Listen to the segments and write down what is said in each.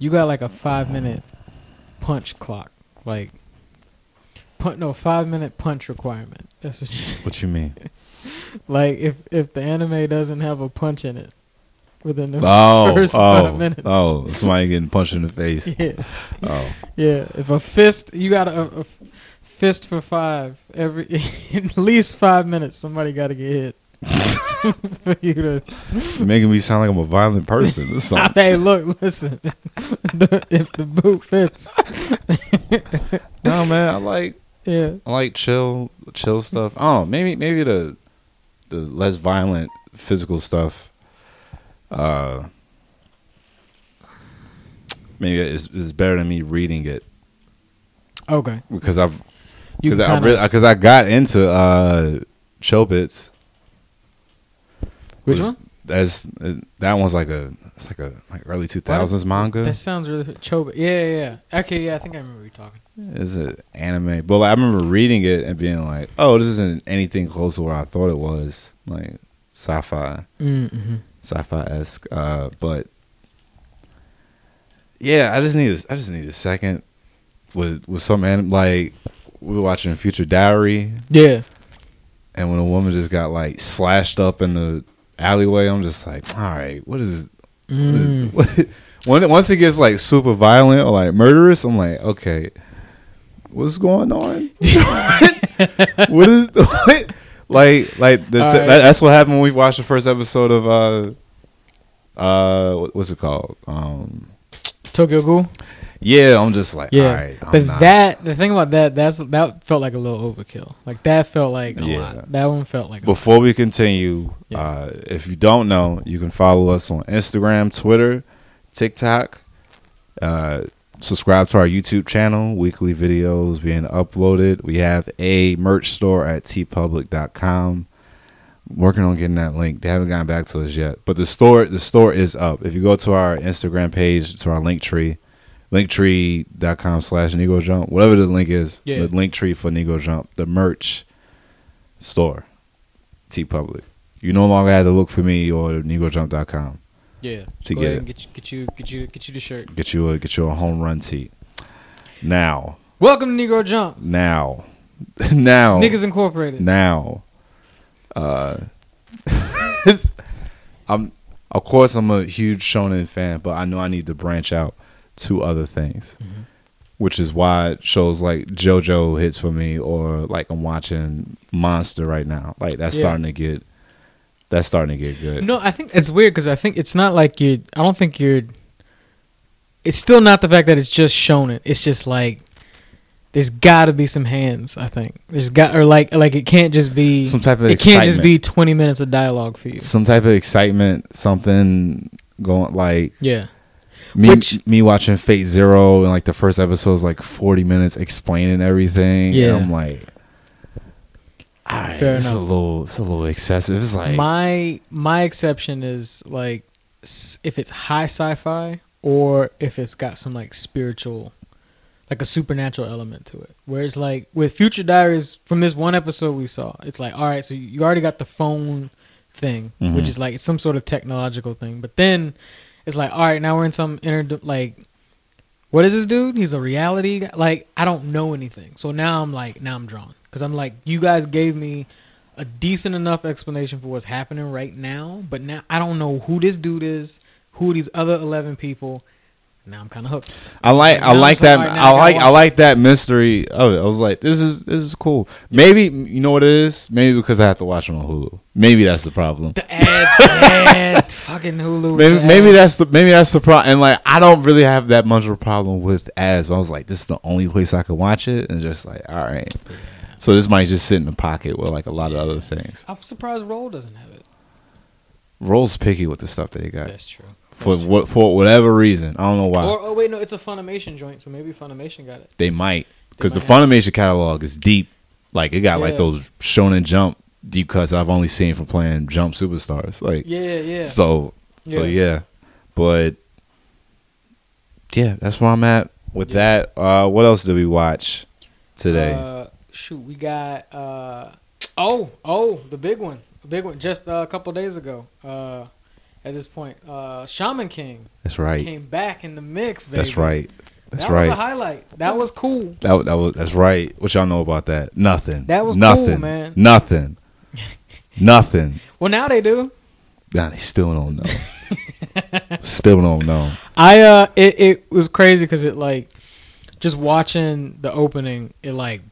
you got like a five minute punch clock, like punch no five minute punch requirement. That's what you What you mean? like. If if the anime doesn't have a punch in it within the Oh, oh first oh, five minutes, oh! Somebody getting punched in the face. yeah, Oh, yeah. If a fist, you got a, a fist for five every at least five minutes. Somebody got to get hit for you to You're making me sound like I'm a violent person I something. hey, look, listen. The- if the boot fits, no, man. I like yeah, I like chill, chill stuff. Oh, maybe maybe the the less violent physical stuff. Uh, maybe it's, it's better than me reading it okay. because I've You because I kinda- really, because I got into uh Chobits. Which was- one? That's uh, that one's like a it's like a like early two thousands manga. That sounds really Choba. Yeah, yeah, yeah. Okay, yeah, I think I remember you talking. It's an anime, but like, I remember reading it and being like, "Oh, this isn't anything close to what I thought it was." Like sci-fi, Mm-hmm. sci-fi esque. Uh, but yeah, I just need a, I just need a second with with some anim- like we were watching Future Diary, Yeah. and when a woman just got like slashed up in the alleyway, I'm just like, all right, what is Mm. what is, what, once it gets like super violent or like murderous, I'm like, okay, what's going on? what is what? like like this, right. that, that's what happened when we watched the first episode of uh uh what- what's it called um Tokyo Ghoul. Yeah I'm just like Yeah, all right I'm but not- that the thing about that that's that felt like a little overkill. Like that felt like a Yeah. lot. That one felt like a Before we continue, Yeah. uh, if you don't know, you can follow us on Instagram, Twitter, TikTok. Uh, subscribe to our YouTube channel. Weekly videos being uploaded. We have a merch store at teepublic.com. Working on getting that link. They haven't gotten back to us yet, but the store the store is up. If you go to our Instagram page, to our link tree, linktree.com slash Nego Jump, whatever the link is, Yeah. the link tree for Nego Jump, the merch store. TeePublic. You no longer have to look for me or negojump.com. yeah. to Go get it. and get you, get you get you get you the shirt. Get you a get you a home run tee. Now, Welcome to Negro Jump. now, now, Niggas Incorporated. now. Uh, I'm of course I'm a huge Shonen fan, but I know I need to branch out to other things, Mm-hmm. which is why shows like JoJo hits for me, or like I'm watching Monster right now. Like that's Yeah. starting to get that's starting to get good. No, I think it's weird because I think it's not like you. I don't think you're. It's still not the fact that it's just shown it. It's just like there's got to be some hands. I think there's got or like like it can't just be. Some type of it can't just be 20 minutes of dialogue for you. some type of excitement, something going like Yeah. Me Which- me watching Fate Zero and like the first episode is like forty minutes explaining everything. Yeah. and I'm like, all right, Fair it's a little it's a little excessive. It's like my my exception is like if it's high sci-fi or if it's got some like spiritual like a supernatural element to it whereas like with future diaries from this one episode we saw it's like all right so you already got the phone thing which Mhm. is like it's some sort of technological thing but then it's like all right now we're in some inter like what is this dude? He's a reality guy. Like i don't know anything. So now i'm like now i'm drawn. Because i'm like you guys gave me a decent enough explanation for what's happening right now, but now I don't know who this dude is, who these other eleven people. Now I'm kind of hooked. I like I like that right, I like I like that mystery of it. I was like, this is this is cool. Maybe you know what it is. Maybe because I have to watch it on Hulu. Maybe that's the problem. The ads, yeah, fucking Hulu. Maybe, maybe that's the maybe that's the problem. And like, I don't really have that much of a problem with ads. But I was like, this is the only place I could watch it, and just like, all right. So this might just sit in the pocket with like a lot of other things. I'm surprised Roll doesn't have it. Roll's picky with the stuff that he got That's true. For what for whatever reason. I don't know why Or oh wait, no, it's a Funimation joint, so maybe Funimation got it. they might because the might have- Funimation catalog is deep. Like it got like those Shonen Jump deep cuts I've only seen from playing Jump Superstars. Like Yeah, yeah. So so Yeah. yeah. But yeah, that's where I'm at with Yeah. that. Uh what else did we watch today? Uh, shoot, we got uh oh oh the big one, the big one just uh, a couple days ago. At this point. Uh, Shaman King That's right. came back in the mix, baby. That's right. That's that right. That was a highlight. That was cool. That, that was that's right. What y'all know about that? Nothing. That was cool, nothing, man. Nothing. Nothing. Well, now they do. Nah, they still don't know. still don't know. I uh, it it was crazy because it like just watching the opening, it like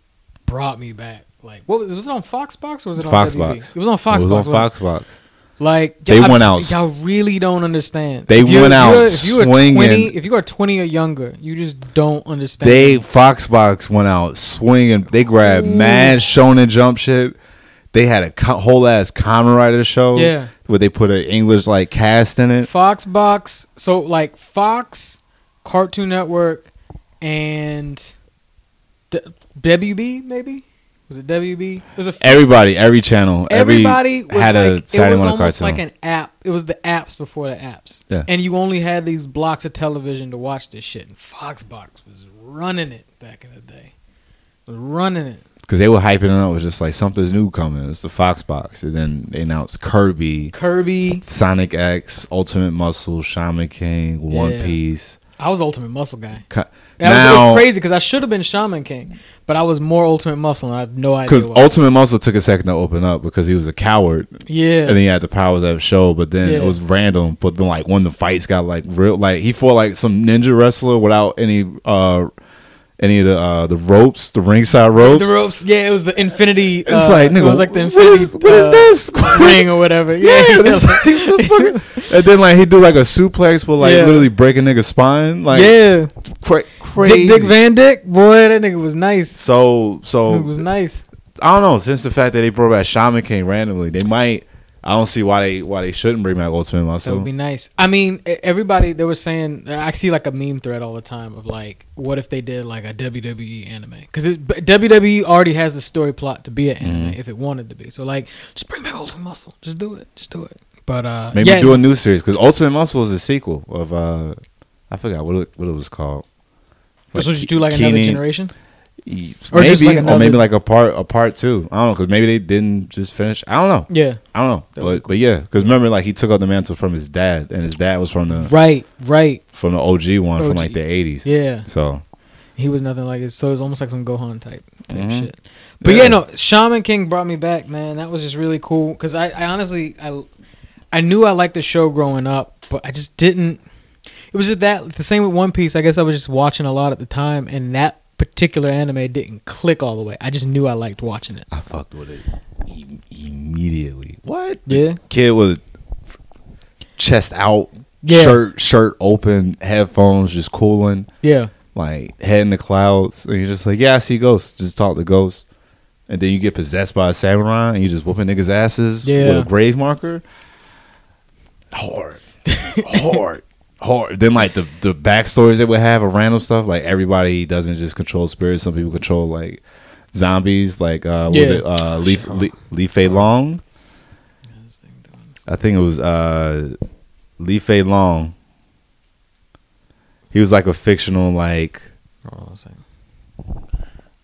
brought me back. Like, what was, was it on Foxbox or was it on Foxbox. It was on Foxbox. It was on? Foxbox. Like They y'all- went out- Y'all really don't understand. They went out If you are swinging. twenty, if you are twenty or younger, you just don't understand. They Foxbox went out swinging. They grabbed Ooh. mad shonen jump shit. They had a co- whole ass Kamen Rider show. Yeah. where they put an English like cast in it. Foxbox. So like Fox, Cartoon Network, and D- WB maybe was it WB? There's a Everybody, every channel, everybody every had like a it was almost like an app. It was the apps before the apps. Yeah. And you only had these blocks of television to watch this shit. And Foxbox was running it back in the day. Was running it. because they were hyping it up. It was just like something's new coming. It's the Foxbox, and then they announced Kirby, Kirby. Sonic X, Ultimate Muscle, Shaman King, One Yeah. Piece. I was Ultimate Muscle guy. Ca- That was, it was crazy because I should have been Shaman King, but I was more Ultimate Muscle, and I have no idea. Because. Ultimate Muscle took a second to open up because he was a coward yeah, and he had the powers the show, but then Yeah. it was random. But then like when the fights got like real, like he fought like some ninja wrestler without any uh any of the uh the ropes, the ringside ropes. the ropes. Yeah, it was the Infinity. It's uh, like nigga, it was like the what Infinity. is- what is uh, this? ring or whatever? Yeah, Yeah, the and then like he do like a suplex with like Yeah. literally break a nigga's spine, like yeah. cra- crazy. Dik Dik Van Dik, boy, that nigga was nice. so so it was nice. I don't know. Since the fact that they brought back Shaman King randomly, they might. I don't see why they why they shouldn't bring back Ultimate Muscle. That would be nice. I mean, everybody they were saying. I see like a meme thread all the time of like, what if they did like a WWE anime? Because WWE already has the story plot to be an anime Mhm. if it wanted to be. So like, just bring back Ultimate Muscle. Just do it. Just do it. But uh, Maybe yeah, do a new series because Ultimate Muscle is a sequel of uh, I forgot what it, what it was called. So just do like another generation. Maybe Or just like or maybe like a part a part two. I don't know because maybe they didn't just finish. I don't know. Yeah. I don't know. That would be But but yeah, because remember like he took out the mantle from his dad, and his dad was from the Right. Right. from the OG one from like the eighties. Yeah. So He was nothing like it. So it was almost like some Gohan type type Mhm. shit. But yeah. Yeah. no, Shaman King brought me back, man. That was just really cool because I, I honestly, I, I knew I liked the show growing up, but I just didn't. It was just that the same with One Piece. I guess I was just watching a lot at the time, and that particular anime didn't click all the way. I just knew I liked watching it. I fucked with it im- immediately. What? Yeah. Kid with chest out, Yeah. shirt shirt open, headphones, just cooling. Yeah. like head in the clouds, and you're just like, yeah, I see ghosts. Just talk to ghosts, and then you get possessed by a samurai, and you just whooping niggas' asses Yeah. with a grave marker. Hard, hard, hard. Then like the the backstories they would have of random stuff, like everybody doesn't just control spirits. Some people control like zombies. Like uh, what was it uh, Lee Lee, Lee Fei Long? I think it was uh, Lee Fei Long. He was like a fictional like Hold on a second.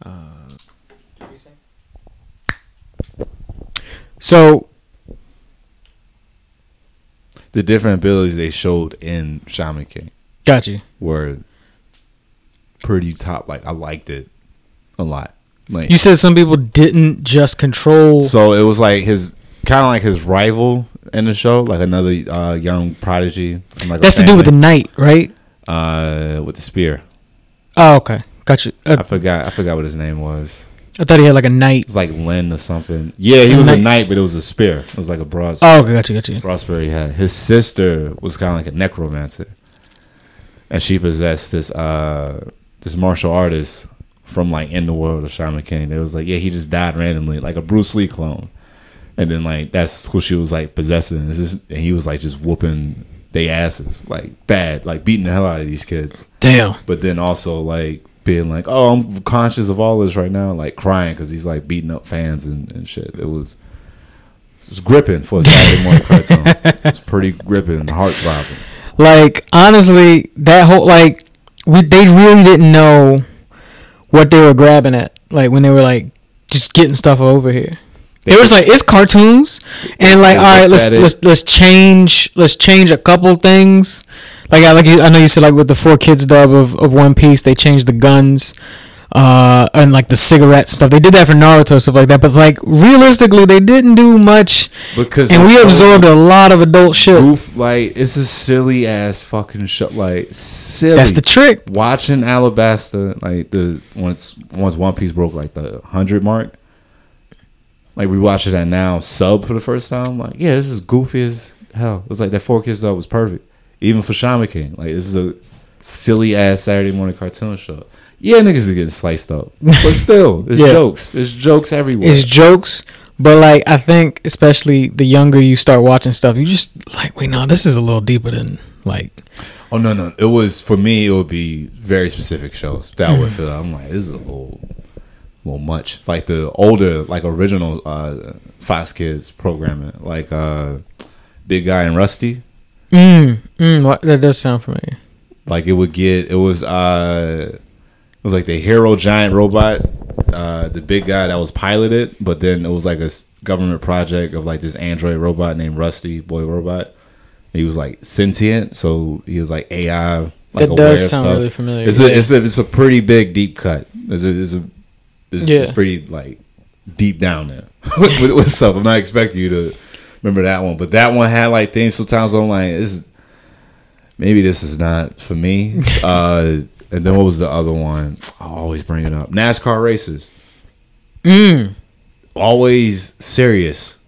Uh, so the different abilities they showed in Shaman King got you. were pretty top. Like I liked it a lot. Like You said some people didn't just control. so, it was like his kind of like his rival in the show, like another uh, young prodigy. Like That's to do with the knight, right? uh with the spear. Oh, okay, got you. Uh, I forgot. I forgot what his name was. I thought he had like a knight. It's like Lin or something. Yeah, he A was a knight. knight, but it was a spear. It was like a broad. Oh, okay, got you, got you. Broadspear he had. His sister was kind of like a necromancer, and she possessed this uh this martial artist from like in the world of Shaman King. It was like yeah, he just died randomly, like a Bruce Lee clone, and then like that's who she was like possessing. Just- and he was like just whooping they asses like bad, like beating the hell out of these kids. Damn. But then also like being like, oh, I'm conscious of all this right now, like crying because he's like beating up fans and, and shit. It was. It was gripping for a Saturday morning cartoon. It was pretty gripping, heart throbbing. Like honestly, that whole like we they really didn't know what they were grabbing at. Like when they were like just getting stuff over here. It was like it's cartoons, and like all right, let's let's let's change let's change a couple things. Like I like you, I know you said like with the four kids dub of, of One Piece, they changed the guns, uh, and like the cigarette stuff. They did that for Naruto stuff like that, but like realistically, they didn't do much, because and we absorbed a lot of adult shit. goof. Like it's a silly ass fucking show. Like silly. That's the trick. watching Alabasta, like the once once One Piece broke like the hundred mark, like we watched it at now sub for the first time. Like, yeah, this is goofy as hell. It was like that four kids dub was perfect, even for Shaman King. Like, this is a silly ass Saturday morning cartoon show. Yeah, niggas are getting sliced up, but still, it's Yeah. jokes. It's jokes everywhere. It's jokes, but like I think especially the younger you start watching stuff, you just like wait, no, this is a little deeper than like Oh no, no. It was for me. It would be very specific shows that I would mm. feel. I'm like, this is a little, little much. Like the older, like original uh, Fox Kids programming, like uh, Big Guy and Rusty. mm, mm what, that does sound familiar. Like it would get. It was. uh It was like the hero giant robot, uh the big guy that was piloted, but then it was like a government project of like this android robot named Rusty, boy robot. He was like sentient, so he was like AI. Like That does sound stuff. really familiar. It's a it's a it's a pretty big deep cut. It's a it's a it's, Yeah. it's pretty like deep down there with, with stuff. I'm not expecting you to remember that one, but that one had like things. Sometimes I'm like, this is maybe this is not for me. uh, and then what was the other one? I always bring it up. NASCAR races, mm, always serious.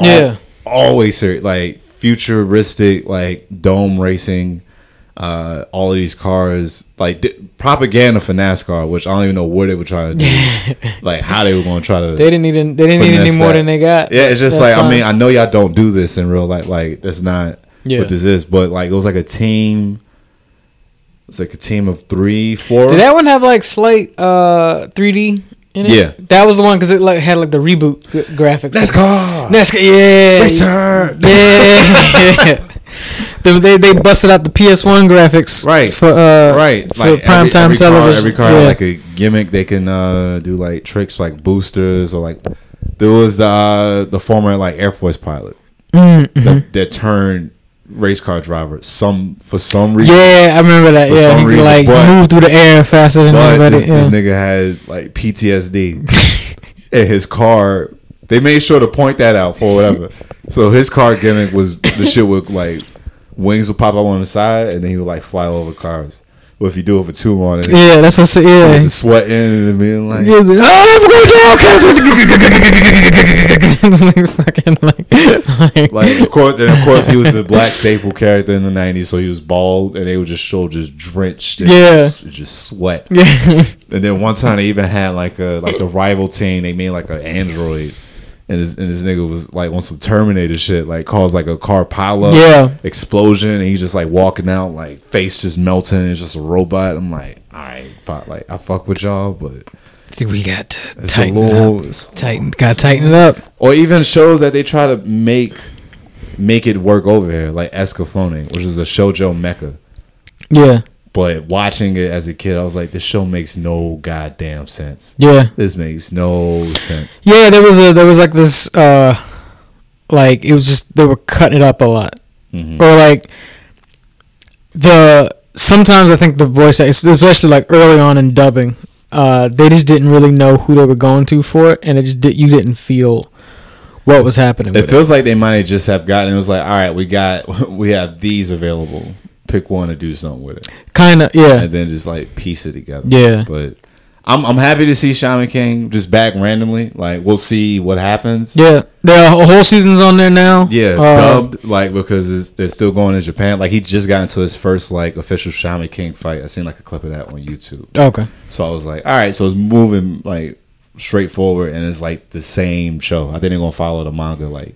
Al- Yeah. always serious. Like futuristic, like dome racing. Uh, all of these cars, like propaganda for NASCAR, which I don't even know what they were trying to do, like how they were going to try to. they didn't need any- they didn't need any more that. than they got. yeah, it's just That's like I mean, I know y'all don't do this in real life. Like that's not Yeah. what this is, but like it was like a team. It's like a team of three, four. Did that one have like slight uh 3D in it? Yeah. that was the one because it like had like the reboot g- graphics. NASCAR. NASCAR, yeah, Racer. yeah. they, they they busted out the PS1 graphics, Right. For uh, right for like prime every, time every car, television. every car yeah. had like a gimmick they can uh do like tricks like boosters or like there was the uh, the former like air force pilot Mm, mhm. that, that turned race car driver some for some reason Yeah, I remember that. Yeah, some he could reason, like but- move through the air faster than but anybody. this, yeah. this nigga had like PTSD and his car they made sure to point that out for whatever so his car gimmick was the shit with like wings would pop up on the side and then he would like fly over cars but if you do it for too long it yeah, that's what. I said, Yeah. sweating and being like, Yeah, like, oh, it's like fucking like, like, like of course, and of course he was a black staple character in the '90s, so he was bald, and they would just show just drenched, Yeah. just, just sweat. yeah, And then one time they even had like a like the rival team, they made like an android, and this and this nigga was like on some Terminator shit, like caused like a car pileup, Yeah. explosion, and he's just like walking out, like face just melting, it's just a robot. I'm like, all right, fuck, like I fuck with y'all, but we got to tighten a it up. Tighten, got to tighten it up. or even shows that they try to make make it work over here, like Escaflowne, which is a shoujo mecha. Yeah, But watching it as a kid, I was like, this show makes no goddamn sense. yeah, This makes no sense. yeah. There was a there was like this uh, like it was just they were cutting it up a lot, Mhm. or like the sometimes I think the voice especially like early on in dubbing, uh, they just didn't really know who they were going to for it, and it just did, you didn't feel what was happening. It With it. feels like they might have just have gotten. It was like, all right, we got, we have these available. Pick one and do something with it, Kind of, yeah, and then just like piece it together. yeah, But I'm I'm happy to see Shaman King just back randomly. Like we'll see what happens. yeah. There are a whole seasons on there now. Yeah, Uh, dubbed like because it's, they're still going in Japan. Like he just got into his first like official Shaman King fight. I seen like a clip of that on YouTube. Okay. So I was like, all right, so it's moving like straightforward, and it's like the same show. I think they're gonna follow the manga like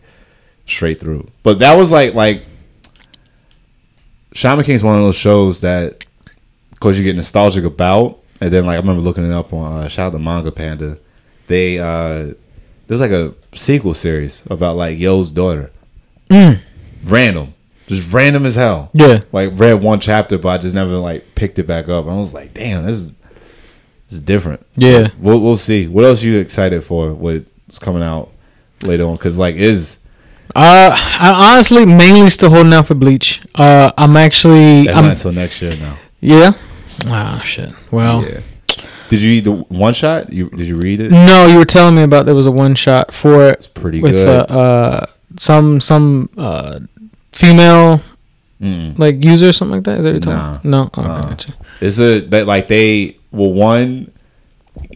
straight through. But that was like like Shaman King is one of those shows that, cause you get nostalgic about, and then like I remember looking it up on uh, shout out to Manga Panda. They uh there's like a sequel series about like Yoh's daughter. Mm. Random, just random as hell Yeah. like read one chapter, but I just never like picked it back up. And I was like, damn, this is this is different. Yeah. We'll we'll see. What else you excited for? What's coming out later on? Because like is Uh, I honestly mainly still holding out for Bleach. Uh, I'm actually, that's I'm, not until next year now. yeah. Ah, shit. Well, yeah. Did you read the one shot? You did you read it? no, you were telling me about there was a one shot for it It's pretty with good. uh, uh, some some uh, female Mm. like user or something like that. Is that what you're talking? No. Okay, Nah. gotcha. It's a that like they well one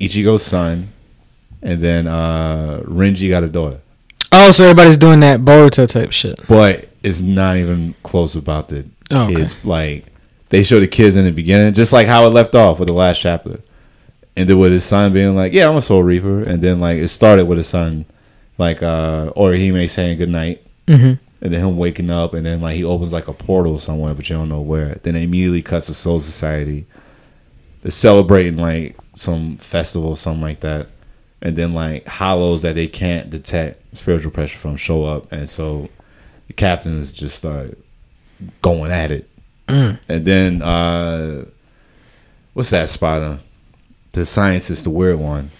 Ichigo's son, and then uh Renji got a daughter, Oh, so everybody's doing that Boruto type shit. but it's not even close about the Oh, okay. kids. Like they show the kids in the beginning, just like how it left off with the last chapter, and then with his son being like, "Yeah, I'm a Soul Reaper," and then like it started with his son, like uh Orihime saying goodnight. Mm-hmm. and then him waking up, and then like he opens like a portal somewhere, but you don't know where. Then it immediately cuts to Soul Society. They're celebrating like some festival, or something like that, and then like hollows that they can't detect spiritual pressure from show up, and so the captains just start going at it, Mm. and then uh what's that spot? On? The scientist, the weird one.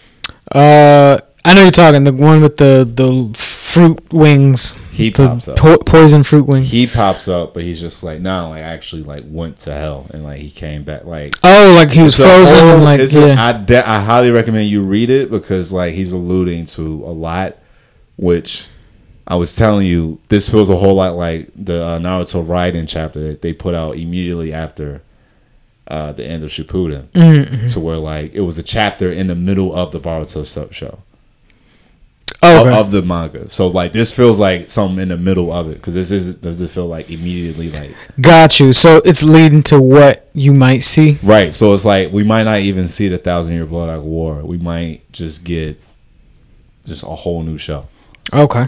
Uh, I know you're talking the one with the the fruit wings. He pops up. po- poison fruit wing. He pops up, but he's just like, no, like actually like went to hell, and like he came back like oh, like he was frozen whole- like yeah. I de- I highly recommend you read it because like he's alluding to a lot, which I was telling you this feels a whole lot like the uh, Naruto Gaiden chapter that they put out immediately after uh, the end of Shippuden, Mm-hmm. to where like it was a chapter in the middle of the Boruto show Oh, of, okay. of the manga. So like this feels like something in the middle of it because this is does it feel like immediately like Got you. So it's leading to what you might see. Right. So it's like we might not even see the Thousand Year Blood War. We might just get just a whole new show. Okay.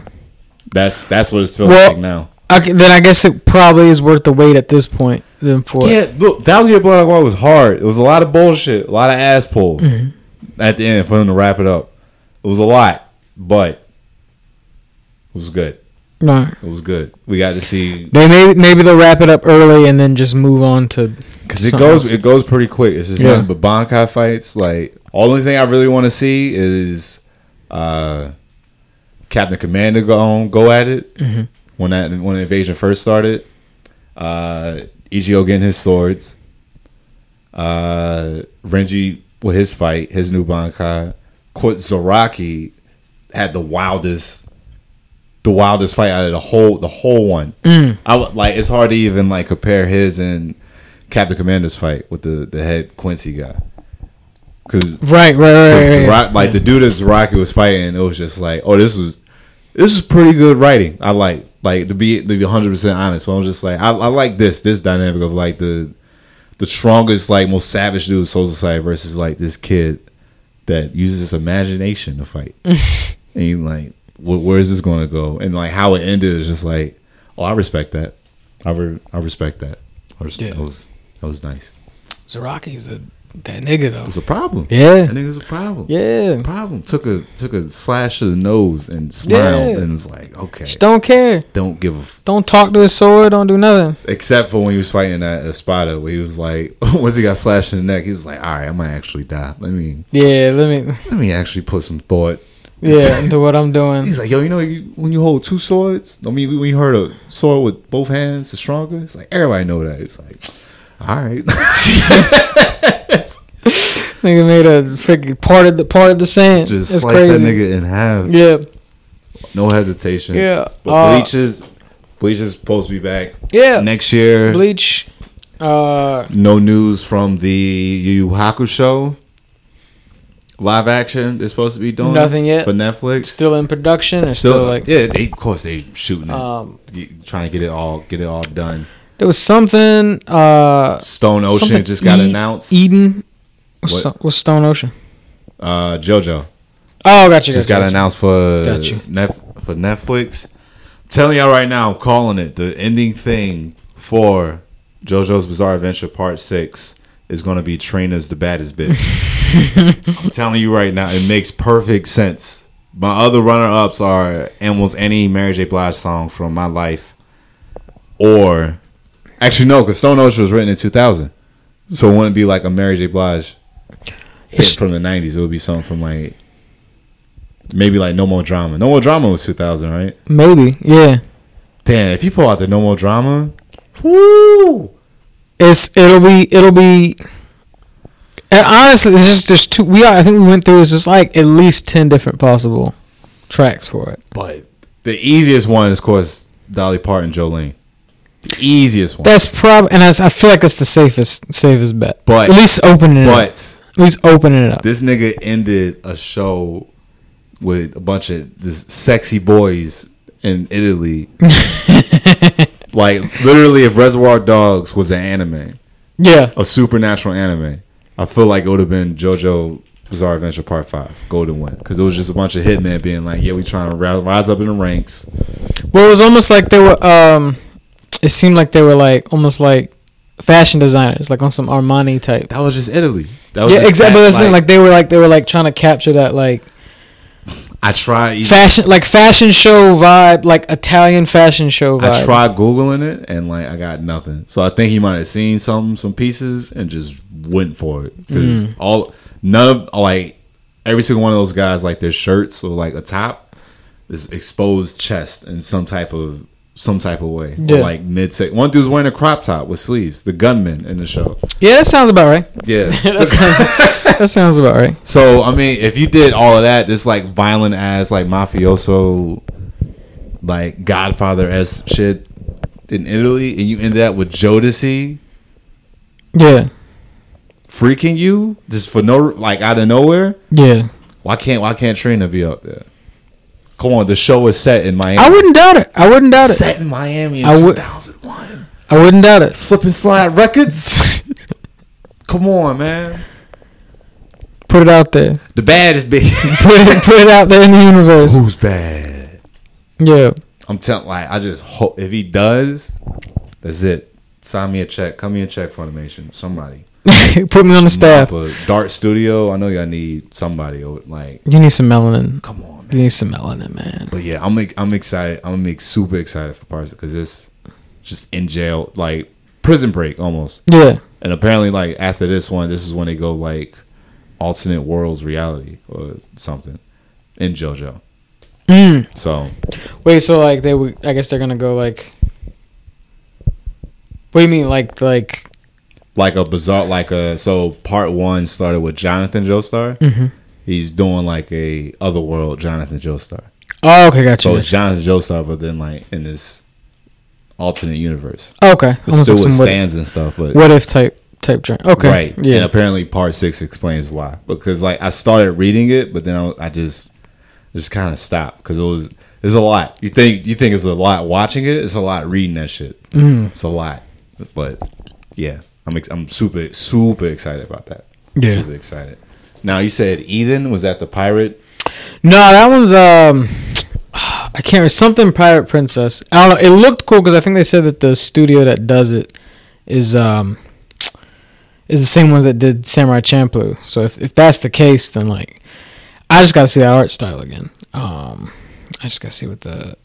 That's that's what it's feeling Well- like now. Okay, then I guess it probably is worth the wait at this point. Then for Yeah, look, Thousand Year Blood War was hard. It was a lot of bullshit, a lot of ass pulls Mm-hmm. at the end for them to wrap it up. It was a lot, but it was good. no, It was good. We got to see they maybe maybe they'll wrap it up early and then just move on to because it goes it goes pretty quick. It's just Yeah. nothing but Bankai fights. Like only thing I really want to see is uh, Captain Commander go on go at it Mhm. when that when the invasion first started. Uh, Ichigo getting his swords. Uh, Renji with his fight, his new Bankai. Quit Zaraki had the wildest, the wildest fight out of the whole the whole one. Mm. I like it's hard to even like compare his and Captain Commander's fight with the the head Quincy guy. Because right, right, right, right, right. like the dude that Rocky was fighting, it was just like, oh, this was this is pretty good writing. I like like to be to be hundred percent honest. So I was just like, I, I like this this dynamic of like the the strongest like most savage dude Soul Society versus like this kid that uses his imagination to fight. and you like, wh- where is this going to go? And like how it ended is just like, oh, I respect that. I re- I respect that. I res- Yeah. That was that was nice. Zaraki's a that nigga though. It's a problem. Yeah, That nigga's a problem. yeah. Problem took a took a slash to the nose and smiled Yeah. and it's like okay, Just don't care. don't give a f- Don't talk to his sword. Don't do nothing. except for when he was fighting that Espada where he was like once he got slashed in the neck he was like all right I might actually die let me Yeah, let me. let me actually put some thought Yeah, into what I'm doing. he's like yo you know you, when you hold two swords I mean when you heard a sword with both hands is stronger it's like everybody know that it's like all right Nigga made a freaking part of the part of the sand. just it's slice crazy. that nigga in half Yeah, no hesitation yeah, but uh, Bleach is Bleach is supposed to be back yeah. next year Bleach. Uh, No news from the Yu Yu Hakusho live action. They're supposed to be doing Nothing yet. for Netflix. still in production or still, like yeah, they, of course they shooting it, um. Trying to get it all get it all done. There was something. Uh, Stone Ocean something just got E- announced. Eden. What's, What? What's Stone Ocean? uh, JoJo Oh, got you. just got got announced for Got for Netflix. telling y'all right now, I'm calling it the ending thing for JoJo's Bizarre Adventure Part Six is going to be Trina's the baddest bitch. I'm telling you right now, it makes perfect sense. My other runner ups are almost any Mary J. Blige song from my life, or actually no, because Stone Ocean was written in 2000, so it wouldn't be like a Mary J. Blige hit from the 90s. It would be something from like maybe like No More Drama. No More Drama was 2000, right? Maybe, yeah. Damn, if you pull out the No More Drama, woo! It's it'll be it'll be. And honestly, it's just there's two. We are, I think we went through. It's just like at least ten different possible tracks for it. But the easiest one is, of course, Dolly Parton, Jolene. The easiest one. That's probably, and that's, I feel like it's the safest safest bet. But- at least opening it up. but At least opening it up. this nigga ended a show with a bunch of just sexy boys in Italy. like literally, if Reservoir Dogs was an anime, yeah, a supernatural anime, I feel like it would have been JoJo Bizarre Adventure Part Five, Golden One, because it was just a bunch of hitmen being like, "Yeah, we trying to rise, rise up in the ranks." well, it was almost like they were. Um, it seemed like they were like almost like fashion designers, like on some Armani type. That was just Italy. That was Yeah, exactly. that, the like they were like they were like trying to capture that like I tried. fashion, like fashion show vibe, like Italian fashion show vibe. I tried googling it and like I got nothing. So I think he might have seen some some pieces and just went for it because Mm. all none of like every single one of those guys like their shirts or like a top is exposed chest and some type of some type of way. Or, like mid sec. One dude's wearing a crop top with sleeves. The gunman in the show. Yeah, that sounds about right. Yeah. that, sounds, that sounds about right. So I mean, if you did all of that, this like violent ass like mafioso, like Godfather s shit in Italy, and you end that with Jodeci Yeah, freaking you just for no like out of nowhere. yeah. Why can't why can't Trina be up there? Come on, the show is set in Miami. I wouldn't doubt it. I wouldn't doubt it. set in Miami in I would- 2001. I wouldn't doubt it. Slip and slide records. Come on, man. Put it out there. The bad is big. Put it, put it out there in the universe. Who's bad? Yeah. I'm telling, like, I just hope if he does, that's it. Sign me a check. Come me a check, Funimation. Somebody. Put me on the staff. Mop a Dart Studio. I know y'all need somebody. Oh, like, You need some melanin. come on, You need some melanin, man. But yeah, I'm I'm excited. I'm super excited for Parson because this just in jail, like prison break almost. Yeah. And apparently, like after this one, this is when they go like alternate worlds reality or something in JoJo. Mm. So Wait, so like they would? I guess they're gonna go like. What do you mean, like like? like a bizarre, like a so part one started with Jonathan Joestar. Mm-hmm. He's doing like a otherworld Jonathan Joestar. Oh, okay, gotcha. So it's. Jonathan Joestar, but then like in this alternate universe, okay, but almost still like with some what, and stuff. But what if type type drink. Okay, right, Yeah. And apparently, part six explains why. Because like I started reading it, but then I, I just just kind of stopped because it was it's a lot. You think you think it's a lot watching it? It's a lot reading that shit. Mm. It's a lot, but yeah, I'm ex- I'm super super excited about that. Yeah. super excited. Now you said Ethan was that the pirate? No, that one's um, I can't remember something Pirate Princess. I don't know. It looked cool because I think they said that the studio that does it is um is the same ones that did Samurai Champloo. So if if that's the case, then like I just gotta see that art style again. Um, I just gotta see what the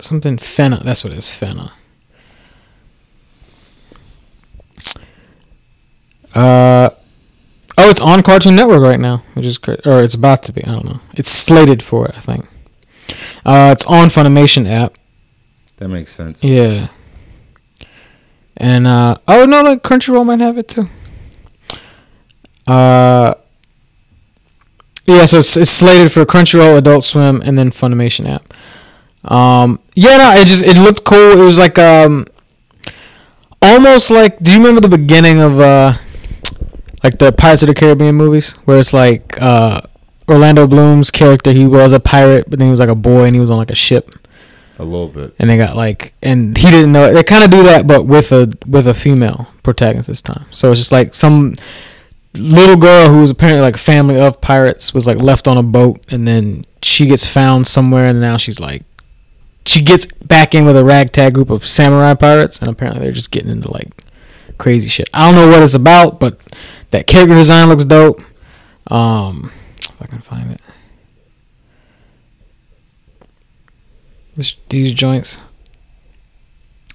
something Fena. That's what it is, Fena. Uh. On Cartoon Network right now, which is great. Or it's about to be. I don't know. It's slated for it, I think. Uh, it's on Funimation app. That makes sense. Yeah. And uh oh no, like Crunchyroll might have it too. Uh. Yeah, so it's, it's slated for Crunchyroll, Adult Swim, and then Funimation app. Um, yeah, no, it just it looked cool. It was like um, almost like. Do you remember the beginning of uh, like the Pirates of the Caribbean movies, where it's like uh, Orlando Bloom's character, he was a pirate, but then he was like a boy and he was on like a ship A little bit. and they got like and he didn't know It. they kind of do that but with a with a female protagonist this time so it's just like some little girl who was apparently like family of pirates was like left on a boat and then she gets found somewhere and now she's like she gets back in with a ragtag group of samurai pirates and apparently they're just getting into like crazy shit i don't know what it's about but that character design looks dope um if i can find it This- these joints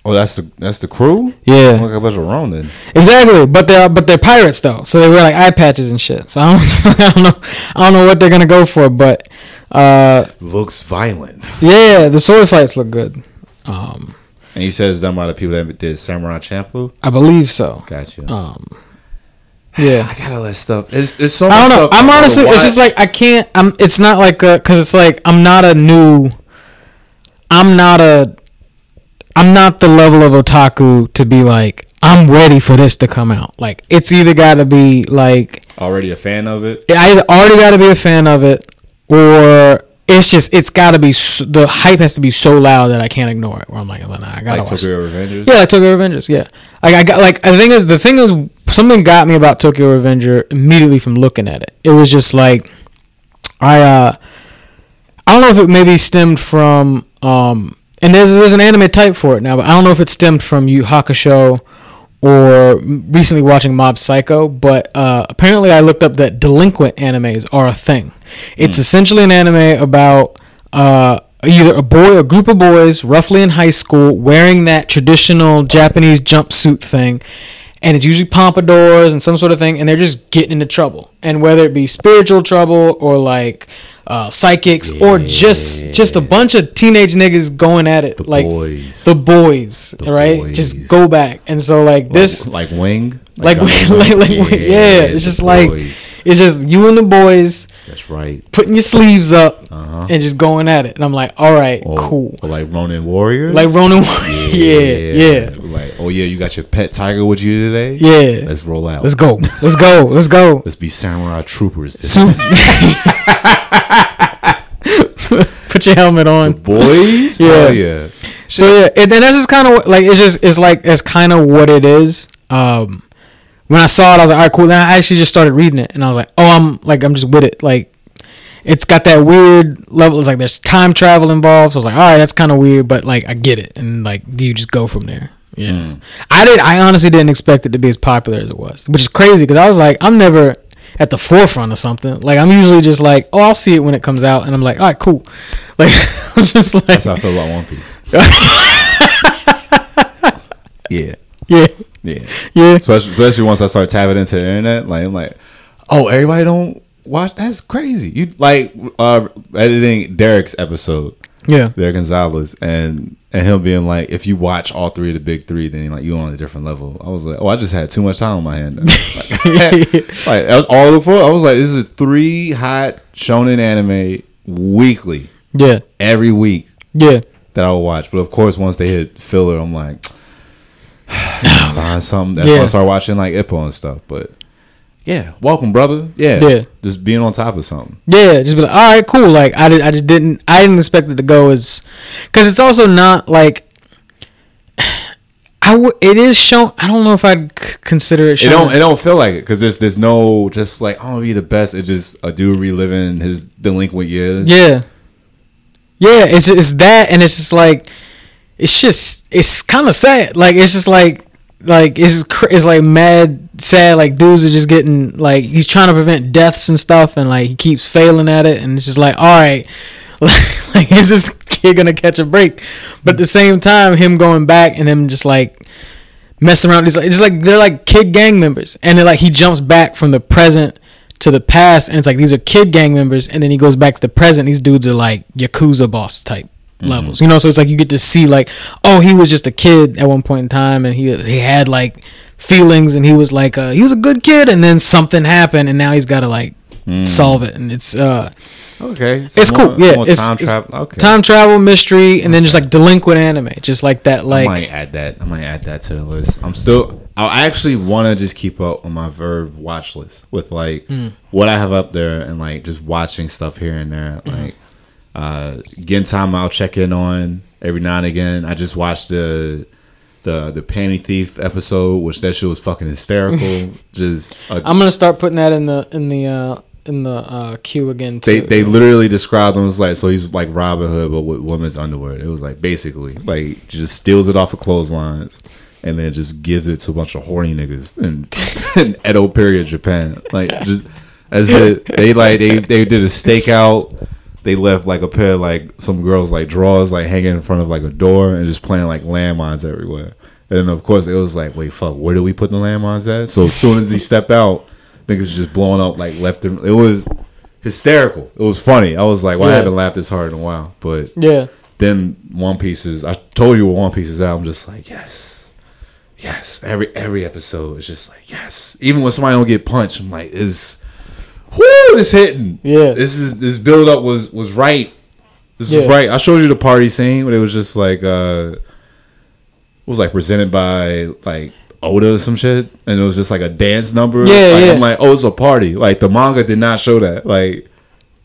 Oh, that's the that's the crew. yeah Look like a bunch of Ronin. Exactly, but they're but they're pirates though, so they wear like eye patches and shit. So I don't, I don't know I don't know what they're gonna go for, but Uh, Looks violent. yeah, the sword fights look good. Um, And you said it's done by the people that did Samurai Champloo. I believe so. Gotcha. Um, yeah. I gotta let stuff. It's, it's so. I don't know. I'm honestly, it's just like I can't. I'm. It's not like because it's like I'm not a new. I'm not a. I'm not the level of otaku to be like I'm ready for this to come out. Like it's either got to be like already a fan of it. Yeah, I either already got to be a fan of it, or it's just it's got to be the hype has to be so loud that I can't ignore it. Where I'm like, well, nah, I gotta Like watch. it. Tokyo Revengers. Yeah, like Tokyo Revengers. Yeah, like I got like the thing is the thing is something got me about Tokyo Revenger immediately from looking at it. It was just like I uh I don't know if it maybe stemmed from um and there's there's an anime type for it now, but I don't know if it stemmed from Yu Hakusho or recently watching Mob Psycho, but uh, apparently I looked up that delinquent animes are a thing. It's essentially an anime about uh, either a boy, a group of boys, roughly in high school, wearing that traditional Japanese jumpsuit thing, and it's usually pompadours and some sort of thing, and they're just getting into trouble, and whether it be spiritual trouble or like uh, psychics or just just a bunch of teenage niggas going at it, The like boys. the boys, The right? boys. Just go back, and so like this, like, like Wing. like Gun like, like, yeah, it's the just like boys. it's just you and the boys That's right. putting your sleeves up Uh-huh. and just going at it, and I'm like, all right, Or- cool, or like Ronin Warriors. like Ronin, yeah, yeah, Like, oh yeah, you got your pet tiger with you today. yeah. Let's roll out. Let's go, let's go, let's go. Let's be samurai troopers. Put your helmet The on. boys. Yeah. Oh, yeah. So yeah, and then that's just kind of like it's just it's like it's kind of what it is. Um, when I saw it, I was like, all right, cool. Then I actually just started reading it, and I was like, oh, I'm like I'm just with it. Like it's got that weird level. It's like there's time travel involved. So I was like, all right, that's kind of weird, but like I get it, and like do you just go from there. Yeah, Mm. I did. I honestly didn't expect it to be as popular as it was, which is crazy because I was like, I'm never at the forefront of something. Like I'm usually just like, oh, I'll see it when it comes out, and I'm like, all right, cool. Like I was just like, That's how I feel about One Piece. yeah. yeah, Yeah. yeah. Especially, especially once I start tapping into the internet, like I'm like, oh, everybody don't watch. That's crazy. You like uh, editing Derek's episode, Yeah. Derek Gonzalez, and and him being like, if you watch all three of the big three, then like you on a different level. I was like, oh, I just had too much time on my hand. Like, like that was all for. I was like, this is three hot shonen anime weekly, Yeah. every week Yeah. that I would watch. But of course, once they hit filler, I'm like, find something. That's when Yeah. I start watching like Ippo and stuff. But yeah, welcome, brother. Yeah, Yeah. just being on top of something. Yeah, just be like, all right, cool. Like I did, I just didn't, I didn't expect it to go as, because it's also not like, I w- it is shown. I don't know if I'd c- consider it. It don't. It don't feel like it because there's there's no just like oh be the best. It's just a dude reliving his delinquent years. yeah, yeah. It's it's that, and it's just like, it's just it's kind of sad. Like it's just like like it's cr- it's like mad sad. Like dudes are just getting like he's trying to prevent deaths and stuff, and like he keeps failing at it, and it's just like all right, like is this kid gonna catch a break? But at the same time, him going back and him just like messing around. It's like it's like they're like kid gang members, and then like he jumps back from the present to the past, and it's like these are kid gang members, and then he goes back to the present. These dudes are like yakuza boss type levels, you know. So it's like you get to see like, oh, he was just a kid at one point in time, and he he had like feelings, and he was like uh, he was a good kid, and then something happened, and now he's got to like solve it, and it's uh Okay, so it's more- cool, yeah. It's, time it's travel. Okay, time travel mystery, and then just like delinquent anime, just like that, Like, I might add that. I might add that to the list. I'm still. I actually want to just keep up on my Verve watch list with like Hmm. what I have up there and like just watching stuff here and there. Mm-hmm. Like uh, again, time I'll check in on every now and again. I just watched the the the Panty Thief episode, which that shit was fucking hysterical. just a, I'm gonna start putting that in the in the uh in the uh queue again. they Too. they literally described him as like so he's like Robin Hood but with women's underwear. It was like basically like just steals it off of clotheslines and then just gives it to a bunch of horny niggas in, in Edo period Japan. Like just as it they like they they did a stakeout. They left like a pair of like some girls like drawers like hanging in front of like a door and just playing like landmines everywhere. And of course it was like, wait, fuck, where do we put the landmines at? So as soon as he stepped out, niggas just blowing up like left and it was hysterical. It was funny. I was like, well, I haven't laughed this hard in a while. But Yeah. then One Piece is. I told you what One Piece is out. I'm just like, yes, yes. Every every episode is just like, yes. Even when somebody don't get punched, I'm like, is, whoo, it's hitting. Yeah. This is this build up was was right. This is right. I showed you the party scene when it was just like, uh, it was like presented by like. Oda or some shit, and it was just like a dance number. Yeah, Like, yeah. I'm like, oh, it's a party. Like the manga did not show that. Like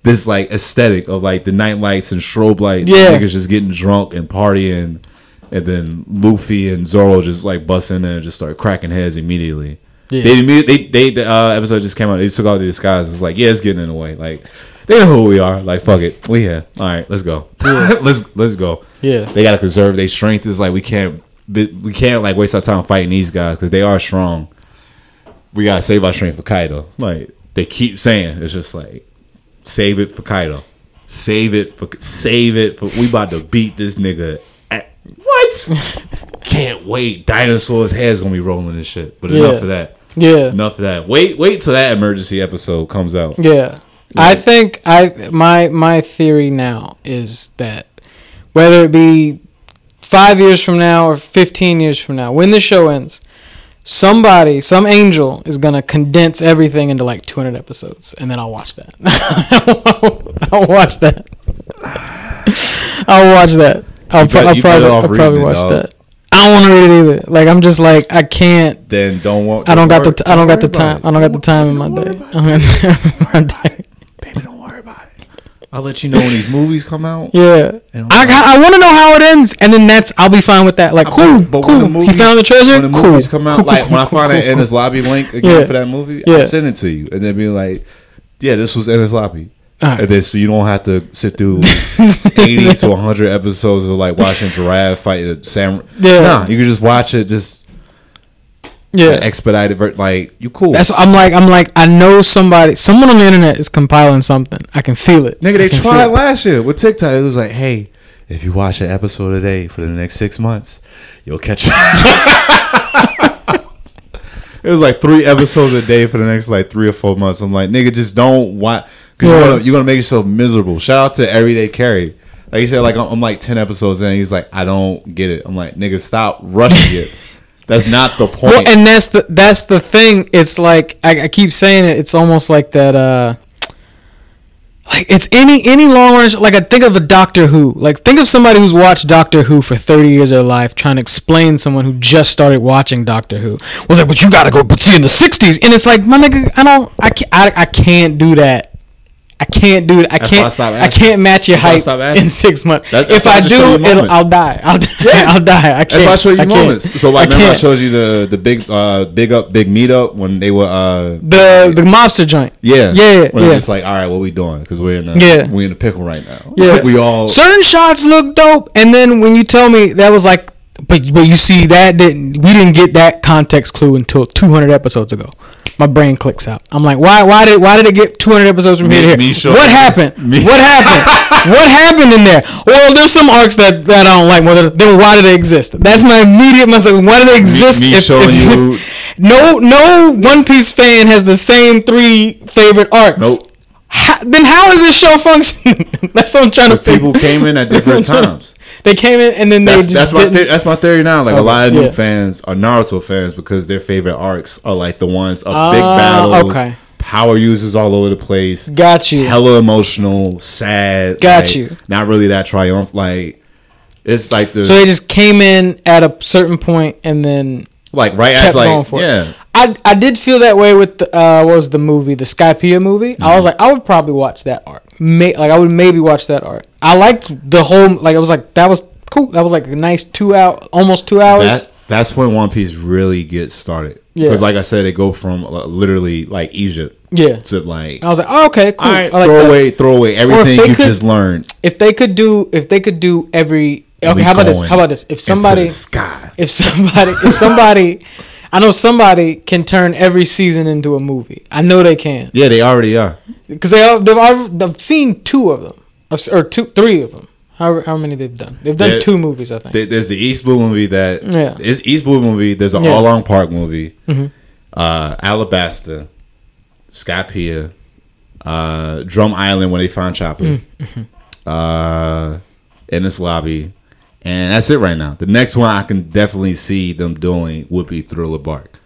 this like aesthetic of like the night lights and strobe lights. Yeah. niggas just getting drunk and partying, and then Luffy and Zoro just like bust in there and just start cracking heads immediately. Yeah. They immediately they, they the uh, episode just came out. They took all the disguises. It's like yeah, it's getting in the way. Like they know who we are. Like fuck it, we here. All right, let's go. let's let's go. Yeah. They gotta conserve their strength. It's like we can't we can't like waste our time fighting these guys because they are strong. We gotta save our strength for Kaido. Like they keep saying, it's just like save it for Kaido. Save it for save it for. We about to beat this nigga. At, what? Can't wait. Dinosaurs' heads gonna be rolling and shit. But Yeah. enough of that. Yeah. Enough of that. Wait, wait till that emergency episode comes out. Yeah. I think I my my theory now is that whether it be five years from now or fifteen years from now, when the show ends, somebody, some angel is gonna condense everything into like two hundred episodes, and then I'll watch that. I'll watch that. I'll watch that. I'll, You pro- bet- I'll probably, I'll probably watch that. I don't want to read it either. Like I'm just like I can't. Then don't want. I don't got the. worry- T- I don't got the time. it. I don't got the time in my day. about it. I'm in my day. Baby, don't worry about it. I'll let you know when these movies come out. Yeah, I got, I want to know how it ends, and then that's I'll be fine with that. Like, cool, But when cool. the he found the treasure. When the cool. movies come out, Cool, like cool, when I find cool, an cool. Enies Lobby link again Yeah. for that movie, Yeah. I'll send it to you, and then be like, "Yeah, this was in Enies Lobby." And then so you don't have to sit through eighty to hundred episodes of like watching giraffe fight a samurai. Yeah. Nah, you can just watch it just Yeah, expedited. ver- Like you cool. that's what I'm like. I'm like I know somebody, someone on the internet is compiling something. I can feel it. Nigga, they tried last year with TikTok. It was like, hey, if you watch an episode a day for the next six months, you'll catch. up. it was like three episodes a day for the next like three or four months. I'm like, nigga, just don't watch because Yeah. you're, gonna, you're gonna make yourself miserable. Shout out to Everyday Carry. Like he said, like I'm, I'm like ten episodes in. He's like, I don't get it. I'm like, nigga, stop rushing it. That's not the point. Well, and that's the that's the thing. It's like I, I keep saying it. It's almost like that. uh Like it's any any long range Like I think of a Doctor Who. Like think of somebody who's watched Doctor Who for thirty years of their life, trying to explain someone who just started watching Doctor Who. Was like, but you gotta go. But see, in the '60s, and it's like, my nigga, I don't. I can't. I, I can't do that. I can't do it. I That's can't. stopped I, can't match your That's I hype in six months. That- if I I do, it'll. I'll die. I'll die. I'll die. I can't. That's why I show you can't. So like, I remember I showed you the the big uh big up big meetup when they were uh the the mobster joint. Yeah, Yeah, When yeah. it's like, all right, what we doing? Because we're in the Yeah. we in the pickle right now. Yeah, we all certain shots look dope, and then when you tell me that was like, but but you see that didn't we didn't get that context clue until 200 episodes ago. My brain clicks out. I'm like, why why did why did it get 200 episodes from Me- here to here? What happened? me- What happened? what happened in there? Well, there's some arcs that, that I don't like. Well, then why do they exist? That's my immediate message. Why do they exist? me showing you- no no One Piece fan has the same three favorite arcs. Nope. How, then how is this show functioning? That's what I'm trying to Because people came in at different times. They came in and then they That's, just that's my that's my theory now. Like a lot of new yeah. fans are Naruto fans because their favorite arcs are like the ones of Ah, big battles, okay. power users all over the place, Got you. hella emotional, sad. Got like, you. Not really that triumph. Like it's like the So they just came in at a certain point and then like right as like yeah. it. I I did feel that way with the, uh what was the movie the Skypiea movie. I Mm-hmm. was like I would probably watch that art. May, like I would maybe watch that art. I liked the whole like it was like that was cool. That was like a nice two hour almost two hours. That, that's when One Piece really gets started. Yeah. Because, like I said, they go from uh, literally like Egypt yeah. to like, I was like oh, okay cool. all right, I like throw that. away, throw away everything they you could- just learned. If they could do if they could do every okay how about this how about this if into somebody the sky, if somebody if somebody I know somebody can turn every season into a movie. I know they can yeah, they already are. because they they've I've, I've seen two of them or two three of them. How how many they've done? They've done There- two movies, I think. There- There's the East Blue movie that Yeah. is East Blue movie. There's an Yeah. Arlong Park movie, Mhm. uh, Alabasta, Skypiea, uh, Drum Island when they find Chopper, Mm-hmm. uh, Enies Lobby, and that's it right now. The next one I can definitely see them doing would be Thriller Bark,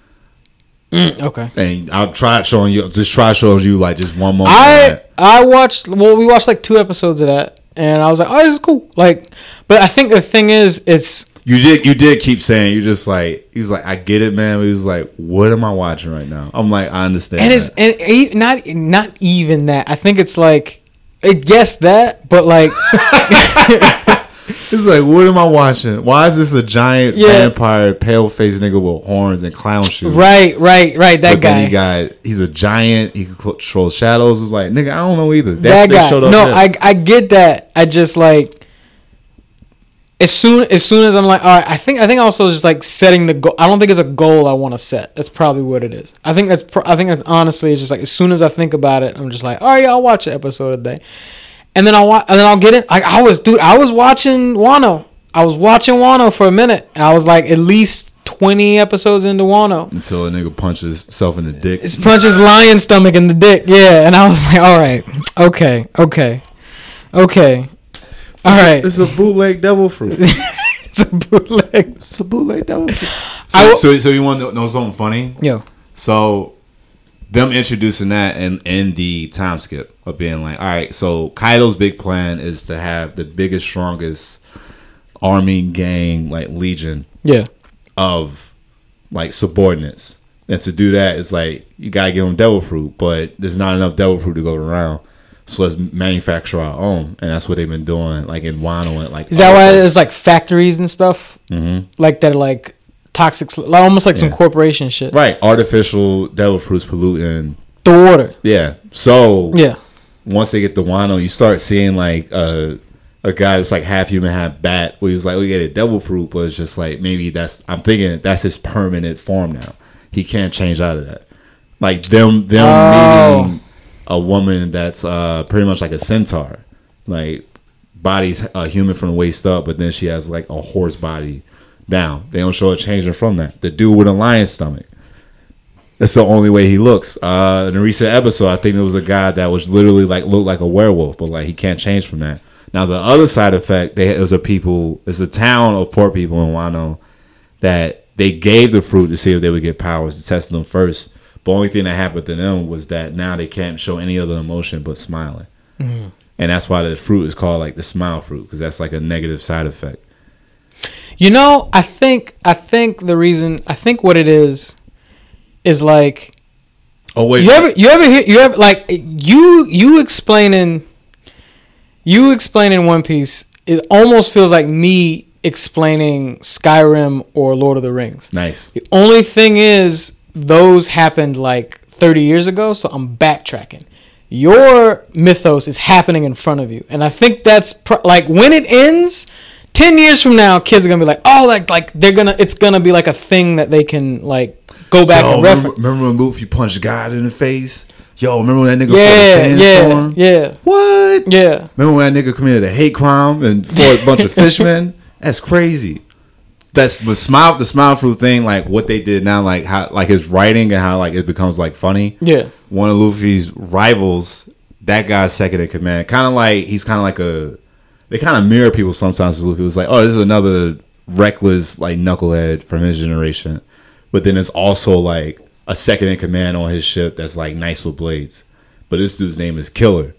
Mm, okay. and I'll try showing you, just try showing you like just one moment. I. I watched well we watched like two episodes of that and I was like oh this is cool like but I think the thing is it's You did. You did keep saying. You just like. He was like, I get it, man. But he was like, What am I watching right now? I'm like, I understand. and it's that. and not not even that I think it's like it yes that but like It's like, what am I watching? Why is this a giant Yeah. vampire, pale faced nigga with horns and clown shoes? right right right that But then he got. He's a giant. He can control shadows. It was like, nigga, I don't know either. that they guy showed up no there. I I get that I just like as soon as soon as I'm like, all right, I think I think also just like setting the goal. I don't think it's a goal I want to set. That's probably what it is. I think that's pro- I think that's honestly it's just like as soon as I think about it, I'm just like, all right, I'll watch an episode a day, and then I'll watch and then I'll get it. Like I was, dude, I was watching Wano. I was watching Wano for a minute. I was like at least twenty episodes into Wano. Until a nigga punches himself in the dick. It's punches lion stomach in the dick. Yeah, and I was like, all right, okay, okay, okay, all right. It's a bootleg devil fruit. It's a bootleg. It's a bootleg devil fruit. So, will- so, so you want to know something funny? Yeah. So them introducing that in in the time skip of being like, all right, so Kaido's big plan is to have the biggest, strongest army gang like legion yeah, of like subordinates. And to do that, it's like you gotta give them devil fruit, but there's not enough devil fruit to go around. So let's manufacture our own, and that's what they've been doing, like in Wano and like. is that why there's like factories and stuff Mhm. like that, like toxic, like almost like some corporation shit. Right, artificial devil fruits polluting. The water. Yeah. So Yeah, once they get the Wano, you start seeing like a a guy that's like half human, half bat. Where he's like, we get a devil fruit, but it's just like maybe that's. I'm thinking that's his permanent form now. He can't change out of that. Like them, them Oh. meeting a woman that's uh pretty much like a centaur, like body's a human from the waist up, but then she has like a horse body down. They don't show her changing from that. The dude with a lion stomach. That's the only way he looks. Uh, in a recent episode, I think there was a guy that was literally like looked like a werewolf, but like he can't change from that. Now the other side effect, they was a people, it's a town of poor people in Wano that they gave the fruit to see if they would get powers to test them first. But only thing that happened to them was that now they can't show any other emotion but smiling, and that's why the fruit is called like the smile fruit because that's like a negative side effect. You know, I think I think the reason I think what it is is like Oh wait, you ever you ever hear you ever like you you explaining you explaining One Piece. It almost feels like me explaining Skyrim or Lord of the Rings. nice. The only thing is, those happened like 30 years ago, so I'm backtracking. Your mythos is happening in front of you, and I think that's pro- like when it ends. Ten years from now, kids are gonna be like, "Oh, like, like they're gonna, it's gonna be like a thing that they can like go back Yo, and remember, reference." remember when Luffy punched God in the face? Yo, remember when that nigga Yeah, fought a yeah, sandstorm? yeah, What? yeah. Remember when that nigga committed a hate crime and fought a bunch of fishmen? That's crazy. That's the smile, the smile fruit thing. Like what they did now, like how, like his writing and how like it becomes like funny. Yeah. One of Luffy's rivals, that guy's second in command. Kind of like he's kind of like a. They kind of mirror people sometimes. As Luffy was like, "Oh, this is another reckless like knucklehead from his generation," but then it's also like a second in command on his ship that's like nice with blades. But this dude's name is Killer.